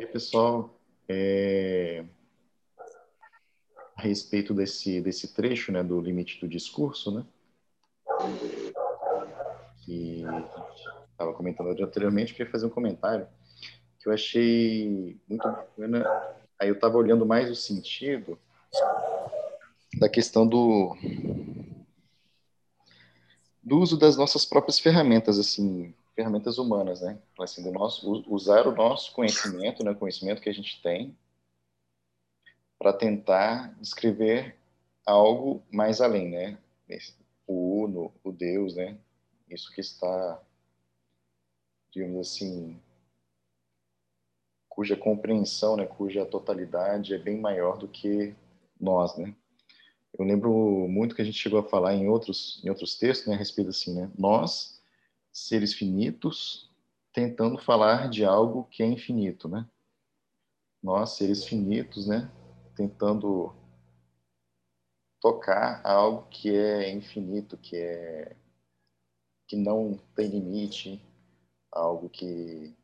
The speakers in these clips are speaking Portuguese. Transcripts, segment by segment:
E pessoal, é... a respeito desse, desse trecho né, do limite do discurso, né, que estava comentando anteriormente, queria fazer um comentário que eu achei muito bacana. Aí eu estava olhando mais o sentido da questão do do uso das nossas próprias ferramentas, assim, ferramentas humanas, né? Assim, do nosso, usar o nosso conhecimento, né, o conhecimento que a gente tem, para tentar descrever algo mais além, né? O uno, o Deus, né? Isso que está, digamos assim, cuja compreensão, né, cuja totalidade é bem maior do que nós, né? Eu lembro muito que a gente chegou a falar em outros, em outros textos, né, a respeito assim, né? Nós, seres finitos, tentando falar de algo que é infinito, né? Nós, seres finitos, né, tentando tocar algo que é infinito, que é que não tem limite, algo que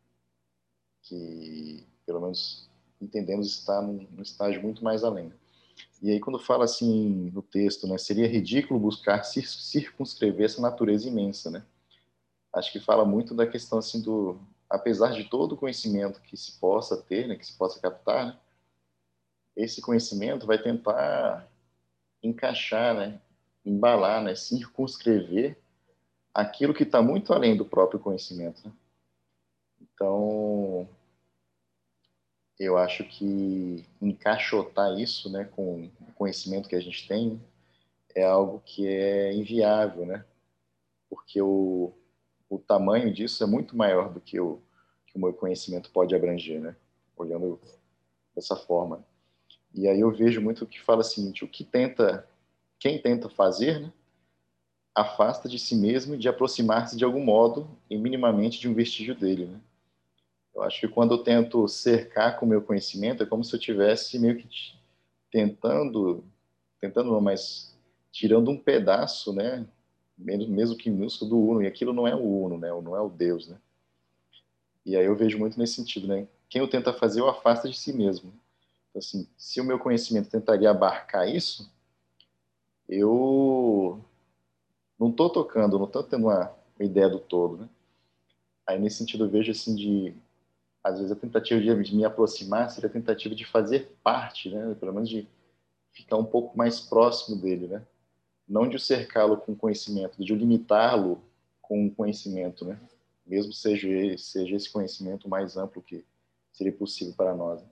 que pelo menos entendemos está num, num estágio muito mais além. E aí, quando fala assim no texto, né, seria ridículo buscar circunscrever essa natureza imensa, né? Acho que fala muito da questão assim do, apesar de todo o conhecimento que se possa ter, né, que se possa captar, né, esse conhecimento vai tentar encaixar, né, embalar, né, circunscrever aquilo que está muito além do próprio conhecimento. Né? Então, eu acho que encaixotar isso, né, com o conhecimento que a gente tem, é algo que é inviável, né? Porque o, o tamanho disso é muito maior do que o, que o meu conhecimento pode abranger, né? Olhando dessa forma. E aí eu vejo muito que fala o seguinte, o que tenta, quem tenta fazer, né, afasta de si mesmo de aproximar-se de algum modo e minimamente de um vestígio dele, né? Eu acho que quando eu tento cercar com o meu conhecimento, é como se eu tivesse meio que tentando, tentando não, mas tirando um pedaço, né, mesmo, mesmo que minúsculo do Uno, e aquilo não é o Uno, né, não é o Deus, né. E aí eu vejo muito nesse sentido, né, quem eu tenta fazer, eu afasta de si mesmo. Então, assim, se o meu conhecimento tentaria abarcar isso, eu não estou tocando, não estou tendo uma, uma ideia do todo, né. Aí, nesse sentido, eu vejo, assim, de às vezes a tentativa de me aproximar seria a tentativa de fazer parte, né? Pelo menos de ficar um pouco mais próximo dele, né? Não de cercá-lo com conhecimento, de limitá-lo com conhecimento, né? Mesmo seja seja esse conhecimento mais amplo que seria possível para nós.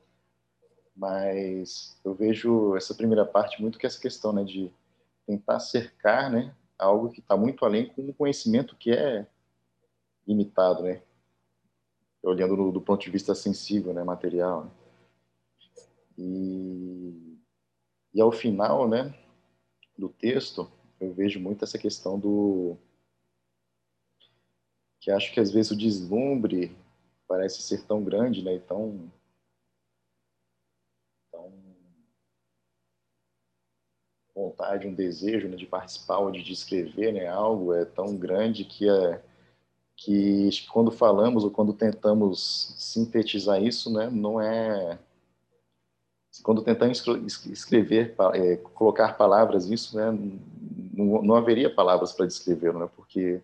Mas eu vejo essa primeira parte muito que essa questão, né, de tentar cercar, né, algo que está muito além com um conhecimento que é limitado, né? olhando no, do ponto de vista sensível, né, material. Né? E, e ao final, né, do texto, eu vejo muito essa questão do que acho que às vezes o deslumbre parece ser tão grande, né, e tão, tão vontade, um desejo né, de participar ou de descrever né, algo é tão grande que é que quando falamos ou quando tentamos sintetizar isso, né, não é quando tentamos escrever, é, colocar palavras nisso, né, não, não haveria palavras para descrever, né, porque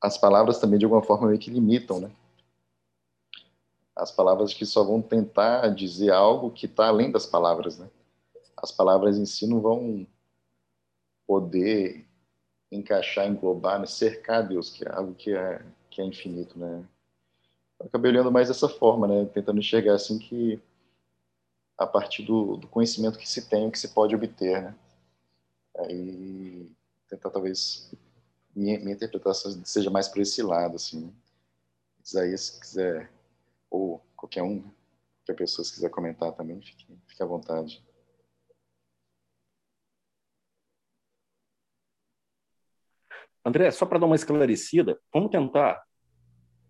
as palavras também de alguma forma meio que limitam, né? As palavras que só vão tentar dizer algo que está além das palavras, né? As palavras em si não vão poder encaixar, englobar, né, cercar Deus, que é algo que é, que é infinito, né? Eu acabei olhando mais dessa forma, né? Tentando enxergar assim que a partir do, do conhecimento que se tem, que se pode obter, né? Aí tentar talvez minha, minha interpretação seja mais por esse lado, assim. Né? Isaías, se quiser, ou qualquer um, qualquer pessoa se quiser comentar também, fique, fique à vontade. André, só para dar uma esclarecida, vamos tentar,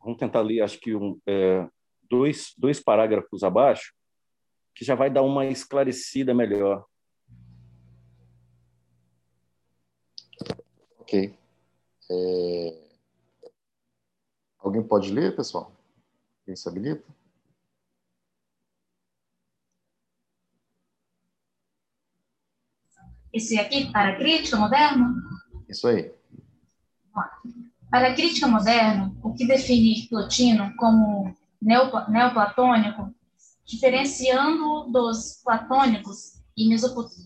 vamos tentar ler, acho que um, é, dois, dois parágrafos abaixo, que já vai dar uma esclarecida melhor. Ok. É... Alguém pode ler, pessoal? Quem se habilita? Esse aqui, para a crítica moderna? Isso aí. Para a crítica moderna, o que define Plotino como neoplatônico diferenciando dos platônicos e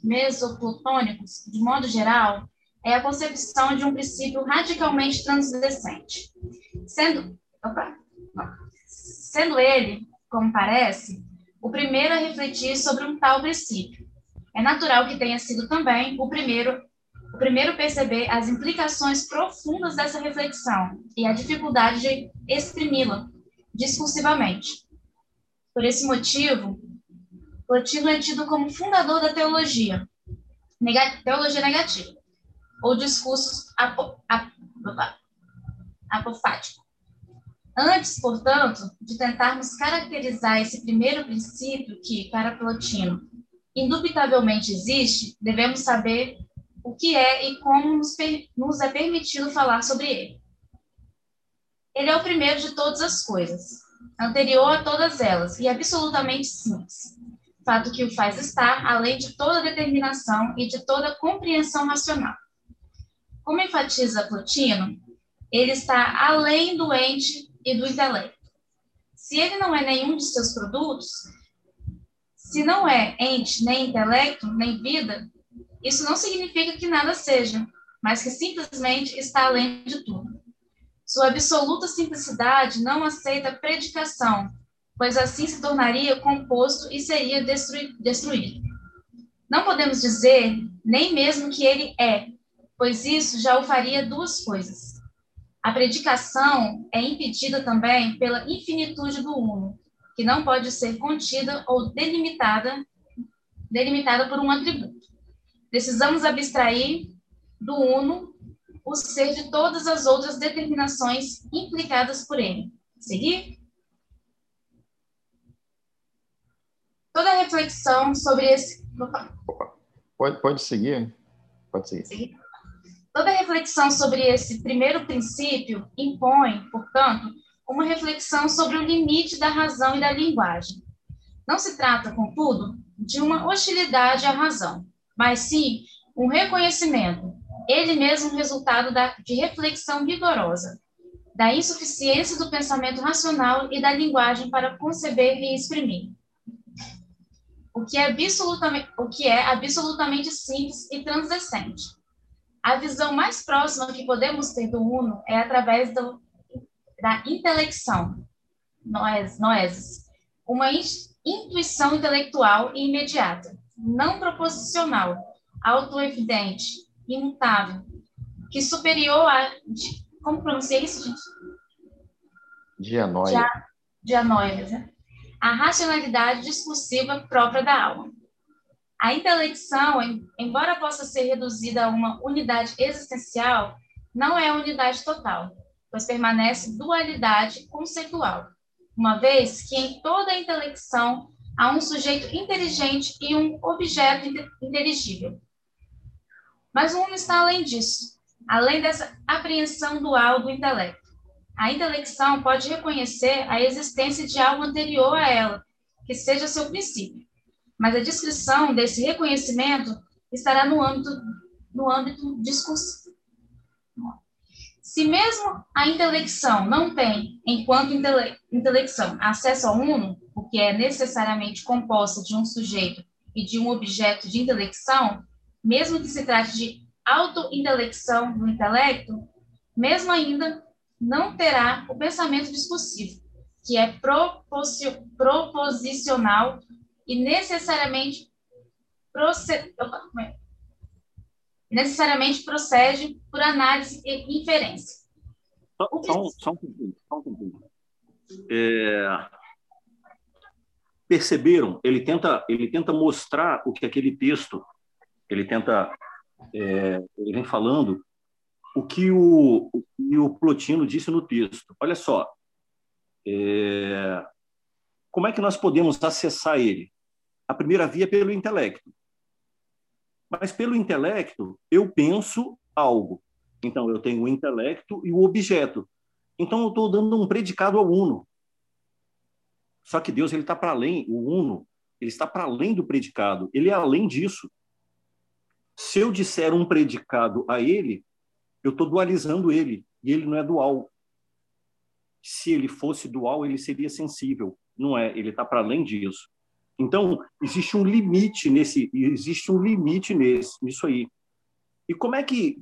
mesoplatônicos, de modo geral, é a concepção de um princípio radicalmente transcendente. Sendo, opa, sendo ele, como parece, o primeiro a refletir sobre um tal princípio. É natural que tenha sido também o primeiro o primeiro perceber as implicações profundas dessa reflexão e a dificuldade de exprimi-la discursivamente. Por esse motivo, Plotino é tido como fundador da teologia, teologia negativa, ou discursos apo, ap, apofático. Antes, portanto, de tentarmos caracterizar esse primeiro princípio que, para Plotino, indubitavelmente existe, devemos saber o que é e como nos, nos é permitido falar sobre ele. Ele é o primeiro de todas as coisas, anterior a todas elas e absolutamente simples, fato que o faz estar além de toda determinação e de toda compreensão racional. Como enfatiza Plotino, ele está além do ente e do intelecto. Se ele não é nenhum de seus produtos, se não é ente, nem intelecto, nem vida, isso não significa que nada seja, mas que simplesmente está além de tudo. Sua absoluta simplicidade não aceita predicação, pois assim se tornaria composto e seria destruído. Não podemos dizer nem mesmo que ele é, pois isso já o faria duas coisas. A predicação é impedida também pela infinitude do uno, que não pode ser contida ou delimitada, delimitada por um atributo. Precisamos abstrair do uno o ser de todas as outras determinações implicadas por ele. Seguir? Toda reflexão sobre esse. Pode, pode seguir. Pode seguir. seguir. Toda reflexão sobre esse primeiro princípio impõe, portanto, uma reflexão sobre o limite da razão e da linguagem. Não se trata, contudo, de uma hostilidade à razão mas sim um reconhecimento, ele mesmo resultado da, de reflexão vigorosa, da insuficiência do pensamento racional e da linguagem para conceber e exprimir. O que é absolutamente, o que é absolutamente simples e transcendente. A visão mais próxima que podemos ter do Uno é através do, da intelecção, noes, noeses, uma intuição intelectual e imediata, não proposicional, autoevidente, imutável, que superior a. Como pronuncia isso, gente? Dianoia. Dianoia, né? A racionalidade discursiva própria da alma. A intelecção, embora possa ser reduzida a uma unidade existencial, não é unidade total, pois permanece dualidade conceitual, uma vez que em toda a intelecção a um sujeito inteligente e um objeto inteligível. Mas o mundo está além disso, além dessa apreensão dual do intelecto. A intelecção pode reconhecer a existência de algo anterior a ela, que seja seu princípio. Mas a descrição desse reconhecimento estará no âmbito, no âmbito discursivo. Se mesmo a intelecção não tem, enquanto intele intelecção, acesso ao uno, o que é necessariamente composta de um sujeito e de um objeto de intelecção, mesmo que se trate de auto-intelecção do intelecto, mesmo ainda não terá o pensamento discursivo, que é proposicional e necessariamente, procede, é? necessariamente procede por análise e inferência. Só, só, um, só um pouquinho. Só um pouquinho. É, perceberam? Ele tenta, ele tenta mostrar o que aquele texto, ele tenta, é, ele vem falando o que o, o, que o Plotino disse no texto. Olha só, é, como é que nós podemos acessar ele? A primeira via é pelo intelecto. Mas pelo intelecto, eu penso algo. Então, eu tenho o intelecto e o objeto. Então, eu estou dando um predicado ao uno. Só que Deus ele está para além, o uno, ele está para além do predicado, ele é além disso. Se eu disser um predicado a ele, eu estou dualizando ele, e ele não é dual. Se ele fosse dual, ele seria sensível. Não é, ele está para além disso. Então, existe um limite nesse, existe um limite nesse, nisso aí. E como é que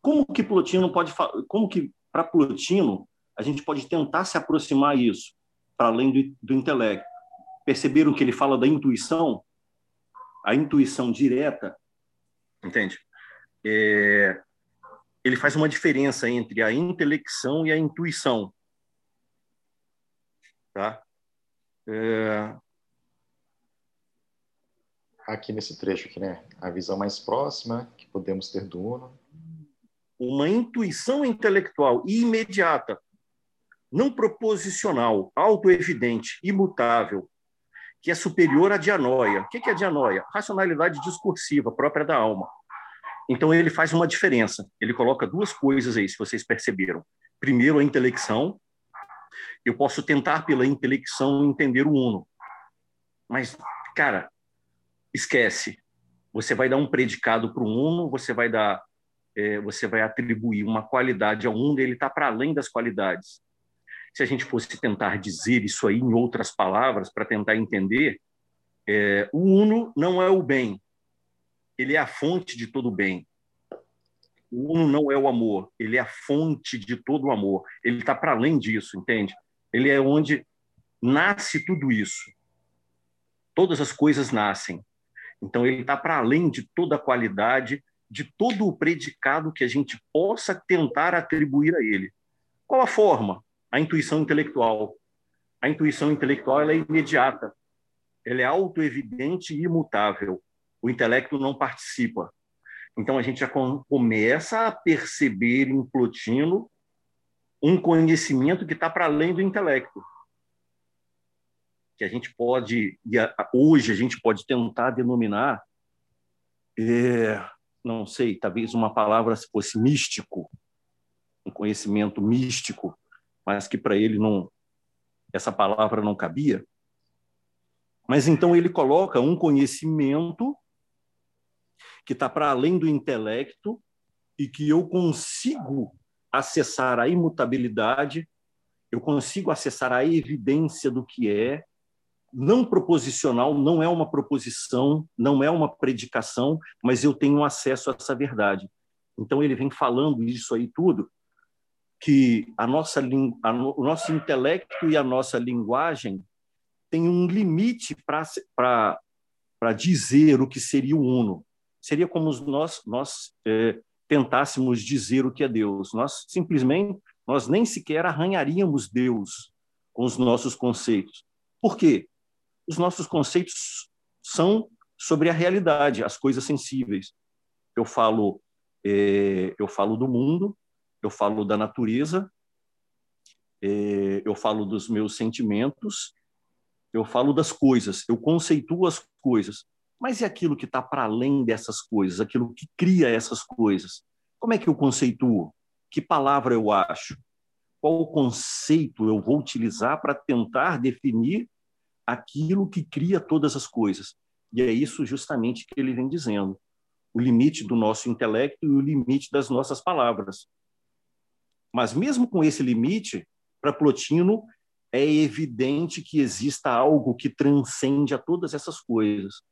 como que Plotino pode como que para Plotino a gente pode tentar se aproximar isso para além do, do intelecto? Perceberam que ele fala da intuição? A intuição direta, entende? É, ele faz uma diferença entre a intelecção e a intuição. Tá? É... Aqui nesse trecho aqui, né? A visão mais próxima que podemos ter do Uno. Uma intuição intelectual imediata, não proposicional, autoevidente, imutável, que é superior à dianoia. O que é dianoia? Racionalidade discursiva própria da alma. Então ele faz uma diferença. Ele coloca duas coisas aí, se vocês perceberam. Primeiro, a intelecção. Eu posso tentar pela intelecção entender o uno. Mas, cara, esquece. Você vai dar um predicado para o uno, você vai dar, é, você vai atribuir uma qualidade ao uno, ele está para além das qualidades se a gente fosse tentar dizer isso aí em outras palavras, para tentar entender, é, o uno não é o bem, ele é a fonte de todo o bem. O uno não é o amor, ele é a fonte de todo o amor. Ele está para além disso, entende? Ele é onde nasce tudo isso. Todas as coisas nascem. Então, ele está para além de toda a qualidade, de todo o predicado que a gente possa tentar atribuir a ele. Qual a forma? A intuição intelectual. A intuição intelectual é imediata, ela é autoevidente e imutável. O intelecto não participa. Então a gente já começa a perceber em Plotino um conhecimento que está para além do intelecto. Que a gente pode, hoje a gente pode tentar denominar, é, não sei, talvez uma palavra fosse místico, um conhecimento místico, mas que para ele não essa palavra não cabia. Mas então ele coloca um conhecimento que está para além do intelecto e que eu consigo acessar a imutabilidade, eu consigo acessar a evidência do que é, não proposicional, não é uma proposição, não é uma predicação, mas eu tenho acesso a essa verdade. Então ele vem falando isso aí tudo que a nossa, a, o nosso intelecto e a nossa linguagem têm um limite para dizer o que seria o uno. Seria como nós, nós é, tentássemos dizer o que é Deus. Nós simplesmente, nós nem sequer arranharíamos Deus com os nossos conceitos. Por quê? Os nossos conceitos são sobre a realidade, as coisas sensíveis. Eu falo, é, eu falo do mundo, eu falo da natureza, é, eu falo dos meus sentimentos, eu falo das coisas, eu conceituo as coisas. Mas e aquilo que está para além dessas coisas, aquilo que cria essas coisas? Como é que eu conceituo? Que palavra eu acho? Qual conceito eu vou utilizar para tentar definir aquilo que cria todas as coisas? E é isso justamente que ele vem dizendo. O limite do nosso intelecto e o limite das nossas palavras. Mas mesmo com esse limite, para Plotino é evidente que exista algo que transcende a todas essas coisas,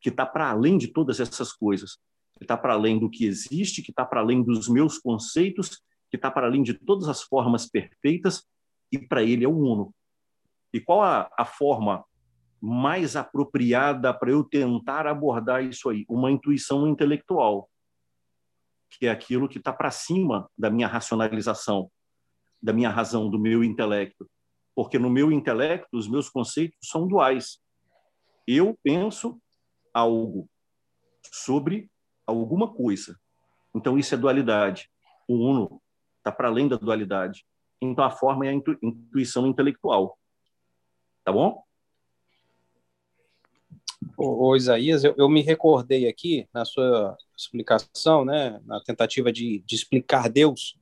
que está para além de todas essas coisas, que está para além do que existe, que está para além dos meus conceitos, que está para além de todas as formas perfeitas, e para ele é o uno. E qual a, a forma mais apropriada para eu tentar abordar isso aí? Uma intuição intelectual que é aquilo que está para cima da minha racionalização, da minha razão, do meu intelecto. Porque no meu intelecto, os meus conceitos são duais. Eu penso algo sobre alguma coisa. Então, isso é dualidade. O uno está para além da dualidade. Então, a forma é a intuição intelectual. Tá bom? Ô, ô Isaías, eu, eu, me recordei aqui na sua explicação, né, na tentativa de, de explicar Deus,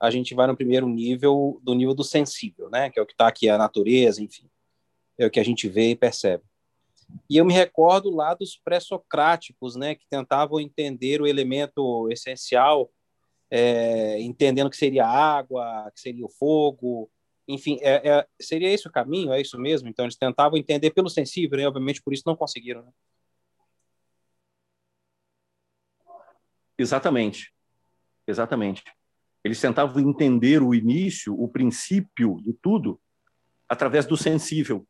a gente vai no primeiro nível do nível do sensível, né, que é o que está aqui a natureza, enfim, é o que a gente vê e percebe. E eu me recordo lá dos pré-socráticos, né, que tentavam entender o elemento essencial, é, entendendo que seria água, que seria o fogo, enfim, é, é, seria esse o caminho? É isso mesmo? Então eles tentavam entender pelo sensível, né? obviamente por isso não conseguiram. Né? Exatamente, exatamente. Eles tentavam entender o início, o princípio de tudo através do sensível,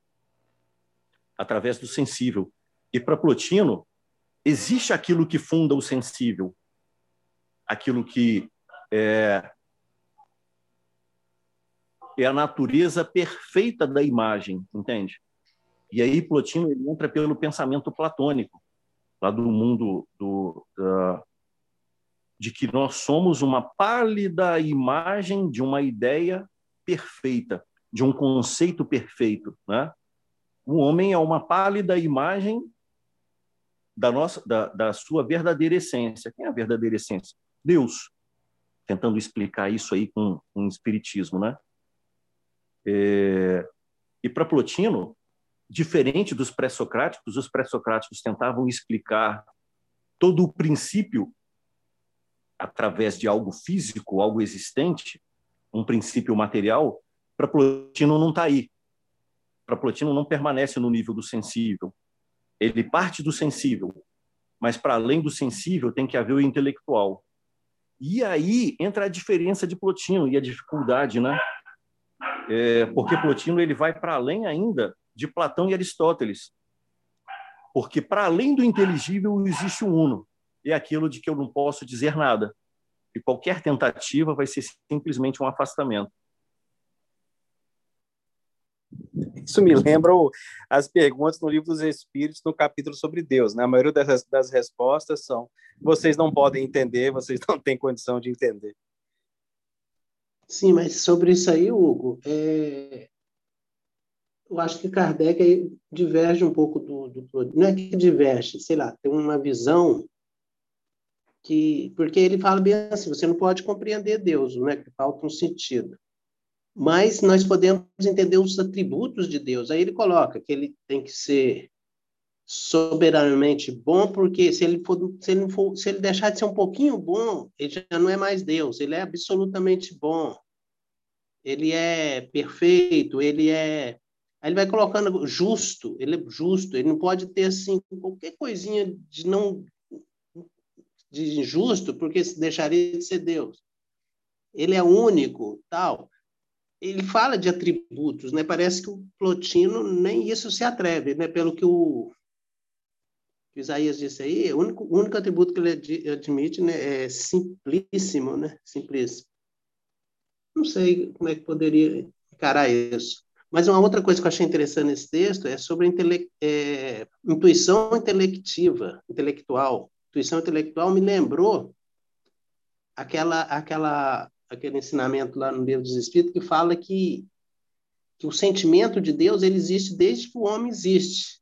através do sensível. E para Plotino existe aquilo que funda o sensível, aquilo que é, é a natureza perfeita da imagem, entende? E aí Plotino ele entra pelo pensamento platônico, lá do mundo do, uh, de que nós somos uma pálida imagem de uma ideia perfeita, de um conceito perfeito, né? O homem é uma pálida imagem da nossa da, da sua verdadeira essência. Quem é a verdadeira essência? Deus. Tentando explicar isso aí com, com o espiritismo, né? É, e para Plotino, diferente dos pré-socráticos, os pré-socráticos tentavam explicar todo o princípio através de algo físico, algo existente, um princípio material, para Plotino não está aí. Para Plotino não permanece no nível do sensível. Ele parte do sensível, mas para além do sensível tem que haver o intelectual. E aí entra a diferença de Plotino e a dificuldade, né? É, porque Plotino ele vai para além ainda de Platão e Aristóteles, porque para além do inteligível existe um uno, é aquilo de que eu não posso dizer nada, e qualquer tentativa vai ser simplesmente um afastamento. Isso me lembra as perguntas no livro dos Espíritos, no capítulo sobre Deus. Né? A maioria das, das respostas são: vocês não podem entender, vocês não têm condição de entender. Sim, mas sobre isso aí, Hugo, é... eu acho que Kardec diverge um pouco do, do. Não é que diverge, sei lá, tem uma visão que. Porque ele fala bem assim: você não pode compreender Deus, né? que falta um sentido. Mas nós podemos entender os atributos de Deus. Aí ele coloca que ele tem que ser soberanamente bom, porque se ele for, se ele for, se ele deixar de ser um pouquinho bom, ele já não é mais Deus, ele é absolutamente bom. Ele é perfeito, ele é Aí ele vai colocando justo, ele é justo, ele não pode ter assim qualquer coisinha de não de injusto, porque deixaria de ser Deus. Ele é único, tal. Ele fala de atributos, né? Parece que o Plotino nem isso se atreve, né? Pelo que o Isaías disse aí, o único, o único atributo que ele admite né, é simplíssimo, né? Simplíssimo. Não sei como é que poderia encarar isso. Mas uma outra coisa que eu achei interessante nesse texto é sobre intele é, intuição intelectiva, intelectual. Intuição intelectual me lembrou aquela, aquela, aquele ensinamento lá no Livro dos Espíritos que fala que, que o sentimento de Deus ele existe desde que o homem existe.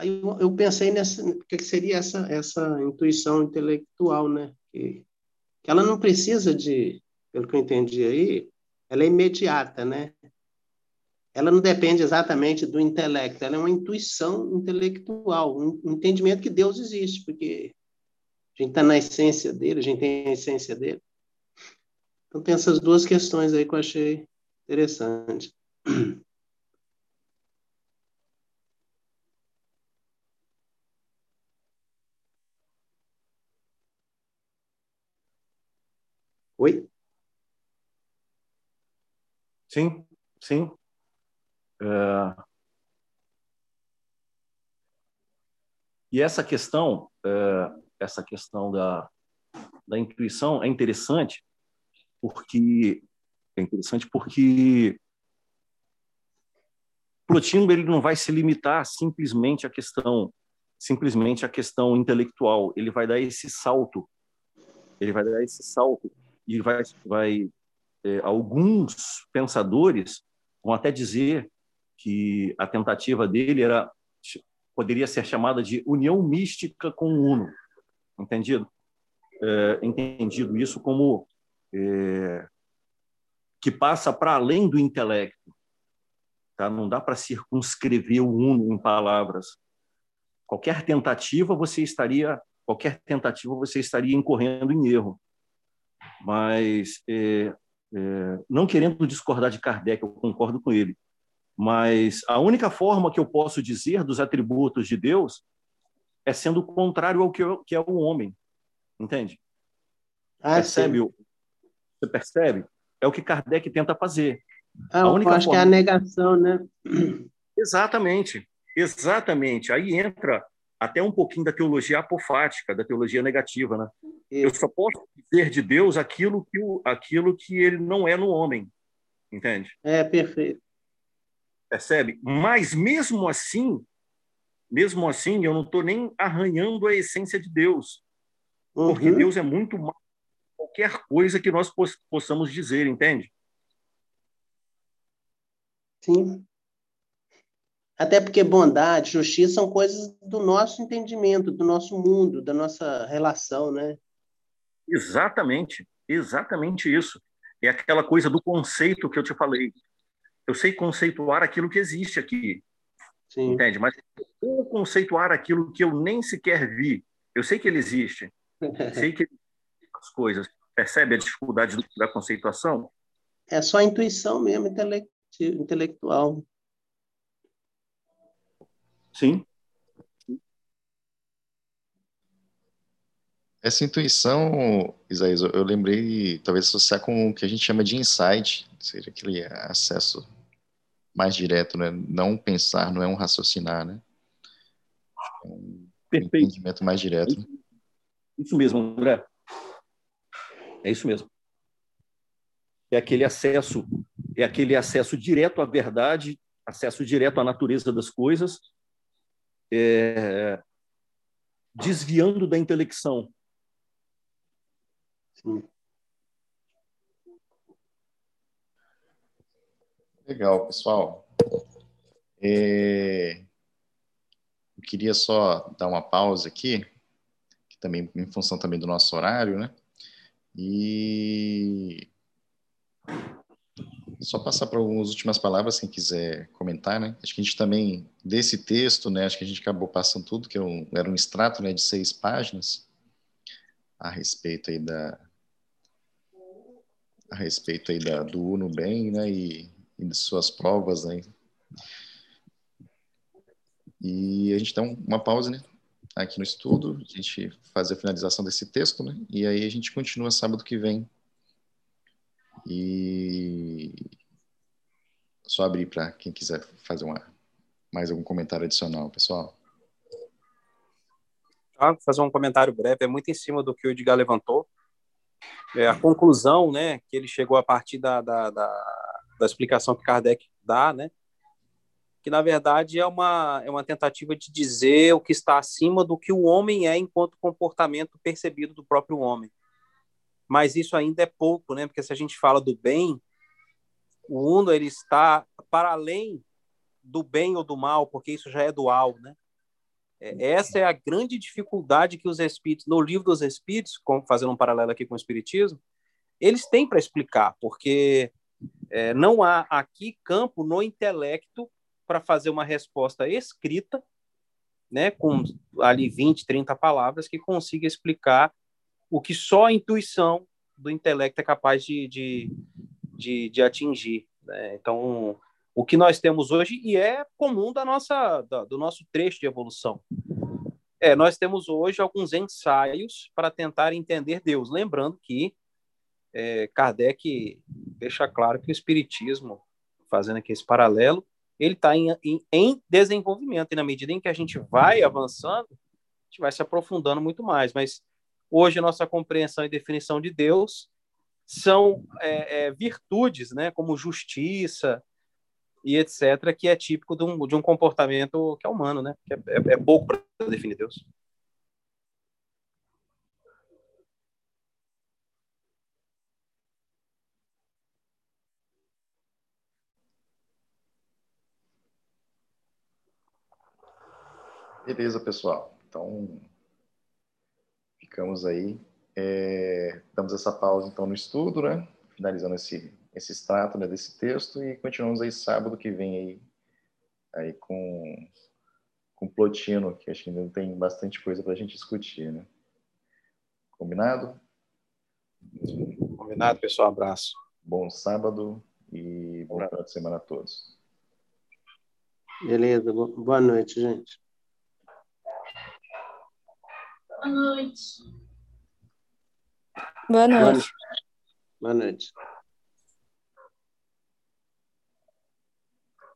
Aí eu, pensei nessa, o que seria essa, essa intuição intelectual, né? Que, que ela não precisa de, pelo que eu entendi aí, ela é imediata, né? Ela não depende exatamente do intelecto, ela é uma intuição intelectual, um entendimento que Deus existe, porque a gente está na essência dele, a gente tem a essência dele. Então tem essas duas questões aí que eu achei interessante. Oi? Sim, sim. É... E essa questão, é... essa questão da, da intuição é interessante porque é interessante porque Plotino ele não vai se limitar simplesmente à questão simplesmente à questão intelectual, ele vai dar esse salto, ele vai dar esse salto e vai, vai é, alguns pensadores vão até dizer que a tentativa dele era poderia ser chamada de união mística com o uno, entendido? É, entendido isso como é, que passa para além do intelecto, tá? Não dá para circunscrever o uno em palavras. Qualquer tentativa você estaria, qualquer tentativa você estaria incorrendo em erro. Mas é, é, não querendo discordar de Kardec, eu concordo com ele. Mas a única forma que eu posso dizer dos atributos de Deus é sendo contrário ao que, que é o homem. Entende? Ah, percebe? Sim. Você percebe? É o que Kardec tenta fazer. Ah, a única acho forma... que é a negação, né? Exatamente, exatamente. Aí entra até um pouquinho da teologia apofática, da teologia negativa, né? Isso. Eu só posso dizer de Deus aquilo que, o, aquilo que ele não é no homem, entende? É, perfeito. Percebe? Mas mesmo assim, mesmo assim, eu não estou nem arranhando a essência de Deus, uhum. porque Deus é muito mais qualquer coisa que nós possamos dizer, entende? Sim. Até porque bondade, justiça são coisas do nosso entendimento, do nosso mundo, da nossa relação, né? Exatamente, exatamente isso. É aquela coisa do conceito que eu te falei. Eu sei conceituar aquilo que existe aqui, Sim. entende? Mas ou conceituar aquilo que eu nem sequer vi. Eu sei que ele existe, sei que as coisas. Percebe a dificuldade da conceituação? É só a intuição mesmo, intelectual. Sim. Essa intuição, Isaías, eu lembrei, talvez associar com o que a gente chama de insight, seja aquele acesso mais direto, né? Não pensar, não é um raciocinar, né? É um Perfeito. entendimento mais direto. Isso mesmo, André. É isso mesmo. É aquele acesso, é aquele acesso direto à verdade, acesso direto à natureza das coisas, é, desviando da intelecção. Sim. Legal, pessoal. É... Eu queria só dar uma pausa aqui, também em função também do nosso horário, né? E só passar para algumas últimas palavras, quem quiser comentar, né? Acho que a gente também, desse texto, né? Acho que a gente acabou passando tudo, que era um, era um extrato né, de seis páginas a respeito aí da a respeito aí da, do Uno Bem, né? E, e de suas provas, né? E a gente dá uma pausa, né? aqui no estudo, a gente fazer a finalização desse texto, né? E aí a gente continua sábado que vem. E só abrir para quem quiser fazer uma, mais algum comentário adicional, pessoal. Ah, fazer um comentário breve, é muito em cima do que o Edgar levantou. É, a conclusão, né, que ele chegou a partir da, da, da, da explicação que Kardec dá, né, que na verdade é uma, é uma tentativa de dizer o que está acima do que o homem é enquanto comportamento percebido do próprio homem. Mas isso ainda é pouco, né? Porque se a gente fala do bem, o uno ele está para além do bem ou do mal, porque isso já é dual, né? É, essa é a grande dificuldade que os espíritos, no livro dos espíritos, fazendo um paralelo aqui com o espiritismo, eles têm para explicar, porque é, não há aqui campo no intelecto para fazer uma resposta escrita, né, com ali 20, 30 palavras, que consiga explicar o que só a intuição do intelecto é capaz de, de, de, de atingir. Né? Então, o que nós temos hoje, e é comum da nossa, da, do nosso trecho de evolução, é, nós temos hoje alguns ensaios para tentar entender Deus. Lembrando que é, Kardec deixa claro que o Espiritismo, fazendo aqui esse paralelo, ele está em, em, em, desenvolvimento, e na medida em que a gente vai avançando, a gente vai se aprofundando muito mais. Mas hoje nossa compreensão e definição de Deus são é, é, virtudes, né, como justiça e etc., que é típico de um, de um comportamento que é humano, né, que é, é, é pouco para definir Deus. Beleza, pessoal. Então, ficamos aí. É, damos essa pausa, então, no estudo, né? Finalizando esse, esse extrato né, desse texto e continuamos aí sábado que vem aí aí com, com Plotino, que acho que ainda tem bastante coisa para a gente discutir, né? Combinado? Combinado, pessoal. Abraço. Bom sábado e bom final de semana a todos. Beleza. Boa noite, gente. Boa noite. Boa noite. Boa noite.